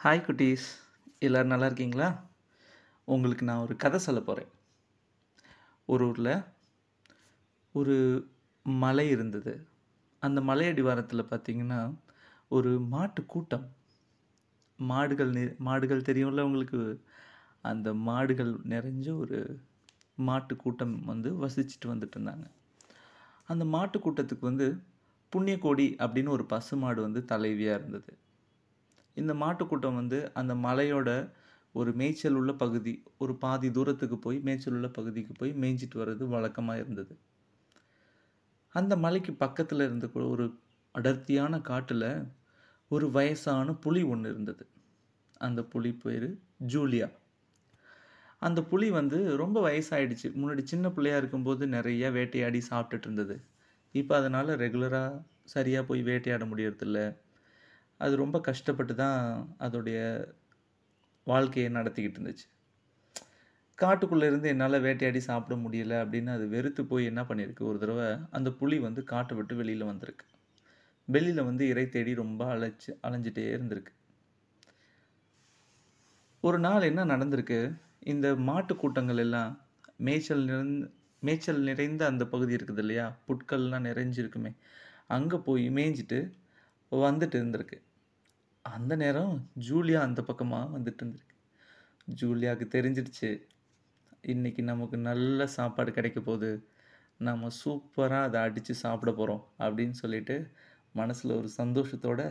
Hi குட்டீஸ். எல்லோரும் நல்லா இருக்கீங்களா? உங்களுக்கு நான் ஒரு கதை சொல்ல போகிறேன் ஒரு ஊரில் ஒரு மலை இருந்தது. அந்த மலை அடிவாரத்தில் பார்த்தீங்கன்னா ஒரு மாட்டு கூட்டம். மாடுகள் மாடுகள் தெரியும்ல உங்களுக்கு? அந்த மாடுகள் நிறைஞ்ச ஒரு மாட்டு கூட்டம் வந்து வசிச்சுட்டு வந்துட்டு இருந்தாங்க. அந்த மாட்டு கூட்டத்துக்கு வந்து புண்ணியக்கோடி அப்படின்னு ஒரு பசுமாடு வந்து தலைவியாக இருந்தது. இந்த மாட்டுக்கூட்டம் வந்து அந்த மலையோட ஒரு மேய்ச்சல் உள்ள பகுதி ஒரு பாதி தூரத்துக்கு போய் மேய்ச்சல் உள்ள பகுதிக்கு போய் மேய்ஞ்சிட்டு வர்றது வழக்கமாக இருந்தது. அந்த மலைக்கு பக்கத்தில் இருந்த ஒரு அடர்த்தியான காட்டில் ஒரு வயசான புலி ஒன்று இருந்தது. அந்த புலி பேர் ஜூலியா. அந்த புலி வந்து ரொம்ப வயசாயிடுச்சு. முன்னாடி சின்ன பிள்ளையா இருக்கும்போது நிறைய வேட்டையாடி சாப்பிட்டுட்டு இருந்தது. இப்போ அதனால் ரெகுலராக சரியாக போய் வேட்டையாட முடியறதில்ல. அது ரொம்ப கஷ்டப்பட்டு தான் அதோடைய வாழ்க்கையை நடத்திக்கிட்டு இருந்துச்சு. காட்டுக்குள்ளே இருந்து என்னால் வேட்டையாடி சாப்பிட முடியல அப்படின்னு அது வெறுத்து போய் என்ன பண்ணியிருக்கு? ஒரு தடவை அந்த புலி வந்து காட்டை விட்டு வெளியில் வந்திருக்கு. வெளியில் வந்து இறை தேடி ரொம்ப அலைச்சு அலைஞ்சிட்டே இருந்திருக்கு. ஒரு நாள் என்ன நடந்திருக்கு? இந்த மாட்டு கூட்டங்கள் எல்லாம் மேய்ச்சல் மேய்ச்சல் நிறைந்த அந்த பகுதி இருக்குது இல்லையா? புட்கள்லாம் நிறைஞ்சிருக்குமே. அங்கே போய் மேய்ஞ்சிட்டு வந்துட்டு இருந்திருக்கு. அந்த நேரம் ஜூலியா அந்த பக்கமாக வந்துட்டு இருந்திருக்கு. ஜூலியாவுக்கு தெரிஞ்சிடுச்சு. இன்னைக்கு நமக்கு நல்ல சாப்பாடு கிடைக்க போகுது. நம்ம சூப்பராக அதை அடித்து சாப்பிட போகிறோம் அப்படின்னு சொல்லிட்டு மனசில் ஒரு சந்தோஷத்தோடு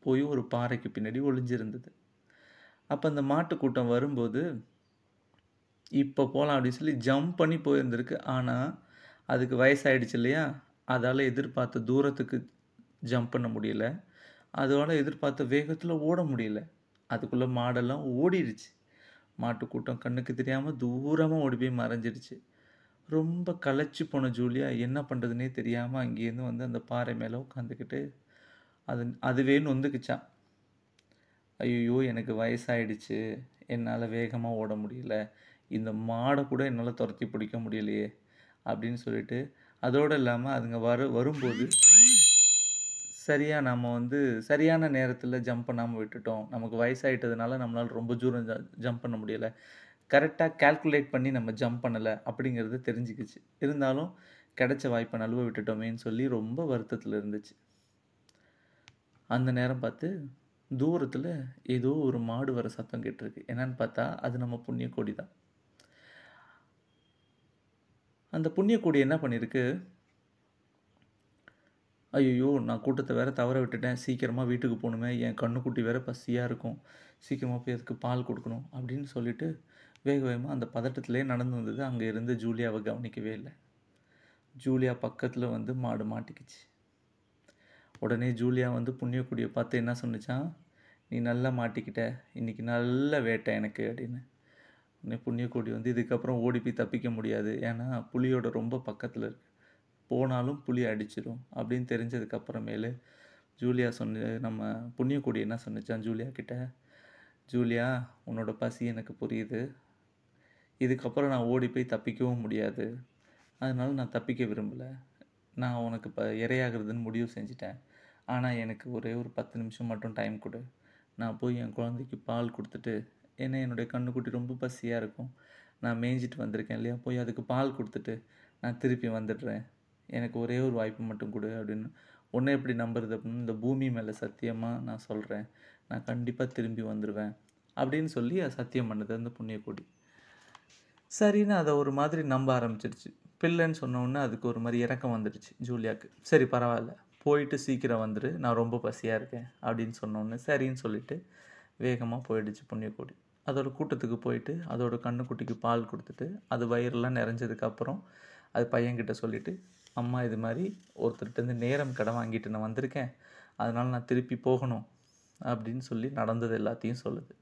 போய் ஒரு பாறைக்கு பின்னாடி ஒளிஞ்சிருந்தது. அப்போ அந்த மாட்டு கூட்டம் வரும்போது இப்போ போகலாம் அப்படின்னு சொல்லி ஜம்ப் பண்ணி போயிருந்திருக்கு. ஆனால் அதுக்கு வயசாயிடுச்சு இல்லையா? அதால் எதிர்பார்த்த தூரத்துக்கு ஜம்ப் பண்ண முடியல. அதோட எதிர்பார்த்த வேகத்தில் ஓட முடியல. அதுக்குள்ளே மாடெல்லாம் ஓடிடுச்சு. மாட்டு கூட்டம் கண்ணுக்கு தெரியாமல் தூரமாக ஓடி போய் மறைஞ்சிடுச்சு. ரொம்ப களைச்சி போன ஜூலியா என்ன பண்ணுறதுனே தெரியாமல் அங்கேருந்து வந்து அந்த பாறை மேலே உட்காந்துக்கிட்டு அது அதுவே நொந்துக்குச்சான் ஐயோ எனக்கு வயசாயிடுச்சு. என்னால் வேகமாக ஓட முடியல. இந்த மாடை கூட என்னால் துரத்தி பிடிக்க முடியலையே அப்படின்னு சொல்லிட்டு அதோடு இல்லாமல் அதுங்க வர வரும்போது சரியாக நம்ம வந்து சரியான நேரத்தில் ஜம்ப் பண்ணாமல் விட்டுட்டோம். நமக்கு வயசாயிட்டதுனால நம்மளால் ரொம்ப தூரம் ஜம்ப் பண்ண முடியலை. கரெக்டாக கால்குலேட் பண்ணி நம்ம ஜம்ப் பண்ணலை அப்படிங்கிறது தெரிஞ்சுக்கிச்சு. இருந்தாலும் கிடைச்ச வாய்ப்பை நழுவ விட்டுட்டோமேன்னு சொல்லி ரொம்ப வருத்தத்தில் இருந்துச்சு. அந்த நேரம் பார்த்து தூரத்தில் ஏதோ ஒரு மாடு வர சத்தம் கேட்டிருக்கு. என்னன்னு பார்த்தா அது நம்ம புண்ணிய கொடி தான். அந்த புண்ணியக்கூடி என்ன பண்ணியிருக்கு ஐயோ நான் கூட்டத்தை வேற தவற விட்டுட்டேன். சீக்கிரமாக வீட்டுக்கு போகணுமே. என் கண்ணுக்குட்டி வேற பசியாக இருக்கும். சீக்கிரமாக போய் அதுக்கு பால் கொடுக்கணும் அப்படின்னு சொல்லிட்டு வேக வேகமாக அந்த பதட்டத்திலே நடந்து வந்தது. அங்கே இருந்து ஜூலியாவை கவனிக்கவே இல்லை. ஜூலியா பக்கத்தில் வந்து மாடு மாட்டிக்கிச்சு. உடனே ஜூலியா வந்து புண்ணியக்குடியை பார்த்து என்ன சொன்னிச்சான் நீ நல்லா மாட்டிக்கிட்ட. இன்றைக்கி நல்ல வேட்டை எனக்கு அப்படின்னு. புண்ணியக்கோடி வந்து இதுக்கப்புறம் ஓடி போய் தப்பிக்க முடியாது. ஏன்னா புலியோட ரொம்ப பக்கத்தில் இருக்குது போனாலும் புலி அடிச்சிடும் அப்படின்னு தெரிஞ்சதுக்கப்புறமேலு ஜூலியா சொன்ன நம்ம புண்ணியக்கோடி என்ன சொன்னுச்சான் ஜூலியா கிட்ட? ஜூலியா உன்னோட பசி எனக்கு புரியுது. இதுக்கப்புறம் நான் ஓடி போய் தப்பிக்கவும் முடியாது. அதனால் நான் தப்பிக்க விரும்பலை. நான் உனக்கு இப்போ இரையாகிறதுன்னு முடிவு செஞ்சிட்டேன். ஆனால் எனக்கு ஒரே ஒரு பத்து நிமிஷம் மட்டும் டைம் கொடு. நான் போய் என் குழந்தைக்கு பால் கொடுத்துட்டு ஏன்னா என்னுடைய கண்ணுக்குட்டி ரொம்ப பசியாக இருக்கும். நான் மேய்ஞ்சிட்டு வந்திருக்கேன் இல்லையா? போய் அதுக்கு பால் கொடுத்துட்டு நான் திருப்பி வந்துடுறேன். எனக்கு ஒரே ஒரு வாய்ப்பு மட்டும் கொடு அப்படின்னு ஒன்றை எப்படி நம்புறது அப்படின்னு இந்த பூமி மேலே சத்தியமாக நான் சொல்கிறேன் நான் கண்டிப்பாக திரும்பி வந்துடுவேன் அப்படின்னு சொல்லி சத்தியம் பண்ணது அந்த புண்ணியக்கோடி சரின்னு அதை ஒரு மாதிரி நம்ப ஆரம்பிச்சிருச்சு. பிள்ளைன்னு சொன்னோடனே அதுக்கு ஒரு மாதிரி இறக்கம் வந்துடுச்சு ஜூலியாக்கு. சரி பரவாயில்ல. போயிட்டு சீக்கிரம் வந்துடு நான் ரொம்ப பசியாக இருக்கேன் அப்படின்னு சொன்னோடனே சரின்னு சொல்லிட்டு வேகமாக போயிடுச்சு புண்ணியக்கோடி அதோட கூட்டத்துக்கு போயிட்டு அதோட கண்ணுக்குட்டிக்கு பால் கொடுத்துட்டு அது வயிறெல்லாம் நிறைஞ்சதுக்கப்புறம் அது பையன்கிட்ட சொல்லிவிட்டு அம்மா இது மாதிரி ஒருத்தர்கிட்டருந்து நேரம் கடன் வாங்கிட்டு நான் வந்திருக்கேன். அதனால் நான் திருப்பி போகணும். அப்படின்னு சொல்லி நடந்தது எல்லாத்தையும் சொல்லுது.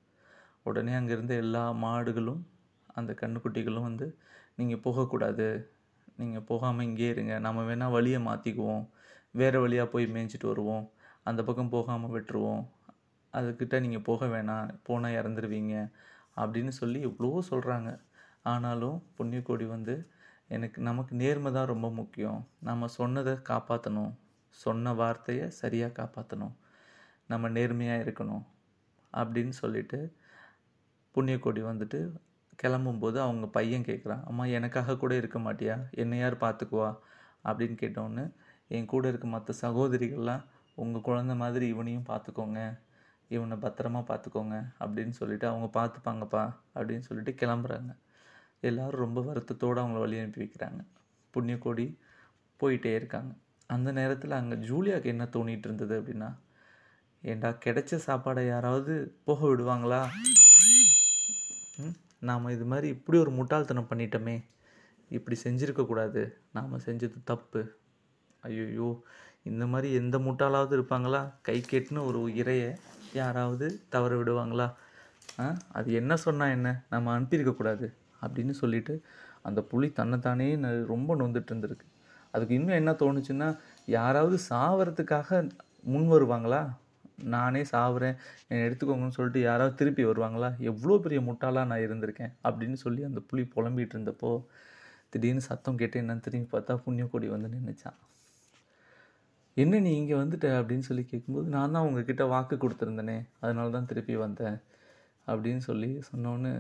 உடனே அங்கேருந்து எல்லா மாடுகளும் அந்த கண்ணுக்குட்டிகளும் வந்து நீங்கள் போகக்கூடாது. நீங்கள் போகாமல் இங்கே இருங்க. நம்ம வேணால் வழியை மாற்றிக்குவோம் வேறு வழியாக போய் மேய்ஞ்சிட்டு வருவோம். அந்த பக்கம் போகாமல் விட்டுருவோம். அதுக்கிட்ட நீங்கள் போக வேணாம் போனால் இறந்துருவீங்க அப்படின்னு சொல்லி எவ்வளோ சொல்கிறாங்க ஆனாலும் புண்ணியக்கோடி வந்து எனக்கு நமக்கு நேர்மை தான் ரொம்ப முக்கியம். நம்ம சொன்னதை காப்பாற்றணும் சொன்ன வார்த்தையை சரியாக காப்பாற்றணும் நம்ம நேர்மையாக இருக்கணும் அப்படின்னு சொல்லிட்டு புண்ணியக்கோடி வந்துட்டு கிளம்பும்போது அவங்க பையன் கேட்குறான் அம்மா எனக்காக கூட இருக்க மாட்டியா? என்னை யார் பார்த்துக்குவா அப்படின்னு கேட்டோன்னு என் கூட இருக்க மற்ற சகோதரிகள்லாம் உங்கள் குழந்த மாதிரி இவனையும் பார்த்துக்கோங்க இவனை பத்திரமா பார்த்துக்கோங்க அப்படின்னு சொல்லிட்டு அவங்க பார்த்துப்பாங்கப்பா அப்படின்னு சொல்லிட்டு கிளம்புறாங்க. எல்லாரும் ரொம்ப வருத்தத்தோடு அவங்கள வழி அனுப்பி வைக்கிறாங்க. புண்ணியக்கோடி போயிட்டே இருக்காங்க. அந்த நேரத்தில் அங்கே ஜூலியாவுக்கு என்ன தோணிட்டு இருந்தது அப்படின்னா ஏண்டா கிடைச்ச சாப்பாடை யாராவது போக விடுவாங்களா? ம் நாம் இது மாதிரி இப்படி ஒரு முட்டாள்தனம் பண்ணிட்டோமே. இப்படி செஞ்சுருக்கக்கூடாது நாம் செஞ்சது தப்பு. ஐயோ இந்த மாதிரி எந்த முட்டாளாவது இருப்பாங்களா? கை கெட்டுன்னு ஒரு இறையை யாராவது தவற விடுவாங்களா? ஆ? அது என்ன சொன்னால் என்ன? நம்ம அனுப்பியிருக்கக்கூடாது அப்படின்னு சொல்லிட்டு அந்த புலி தன்னைத்தானே ரொம்ப நொந்துட்டு இருந்திருக்கு. அதுக்கு இன்னும் என்ன தோணுச்சுன்னா யாராவது சாவறதுக்காக முன் வருவாங்களா? நானே சாவுறேன் என்னை எடுத்துக்கோங்கன்னு சொல்லிட்டு யாராவது திருப்பி வருவாங்களா? எவ்வளோ பெரிய முட்டாளாக நான் இருந்திருக்கேன் அப்படின்னு சொல்லி அந்த புலி புலம்பிட்டு இருந்தப்போ திடீர்னு சத்தம் கேட்டு என்னன்னு திரும்பி பார்த்தா புண்ணியக்கொடி வந்து நின்றுச்சான் என்ன நீ இங்கே வந்துட்ட? அப்படின்னு சொல்லி கேட்கும்போது நான் தான் உங்ககிட்ட வாக்கு கொடுத்துருந்தேனே அதனால தான் திருப்பி வந்தேன். அப்படின்னு சொல்லி சொன்னோன்னு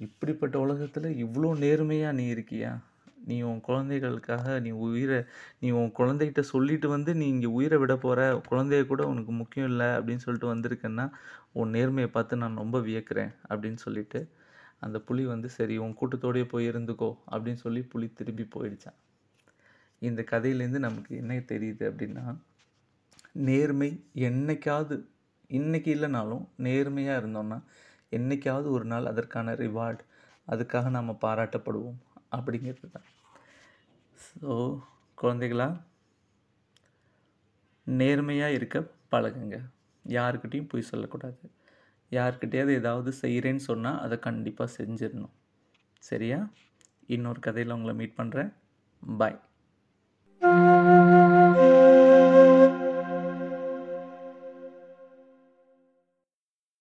இப்படிப்பட்ட உலகத்தில் இவ்வளோ நேர்மையாக நீ இருக்கியா? நீ உன் குழந்தைகளுக்காக நீ உயிரை நீ உன் குழந்தைகிட்ட சொல்லிட்டு வந்து நீ இங்கே உயிரை விட போகிற குழந்தைய கூட உனக்கு முக்கியம் இல்லை அப்படின்னு சொல்லிட்டு வந்திருக்கேன்னா உன் நேர்மையை பார்த்து நான் ரொம்ப வியக்கிறேன் அப்படின்னு சொல்லிட்டு அந்த புலி வந்து சரி உன் கூட்டத்தோடையே போய் இருந்துக்கோ அப்படின்னு சொல்லி புலி திரும்பி போயிடுச்சான் இந்த கதையிலேருந்து நமக்கு என்ன தெரியுது அப்படின்னா நேர்மை என்னைக்காவது இன்றைக்கி இல்லைனாலும் நேர்மையாக இருந்தோம்னா என்னைக்காவது ஒரு நாள் அதற்கான ரிவார்ட் அதுக்காக நாம் பாராட்டப்படுவோம் அப்படிங்கிறது தான் ஸோ குழந்தைகளா நேர்மையாக இருக்க பழகுங்க. யாருக்கிட்டேயும் போய் சொல்லக்கூடாது. யார்கிட்டயாவது ஏதாவது செய்கிறேன்னு சொன்னால் அதை கண்டிப்பாக செஞ்சிடணும் சரியா? இன்னொரு கதையில் உங்களை மீட் பண்ணுறேன் பாய்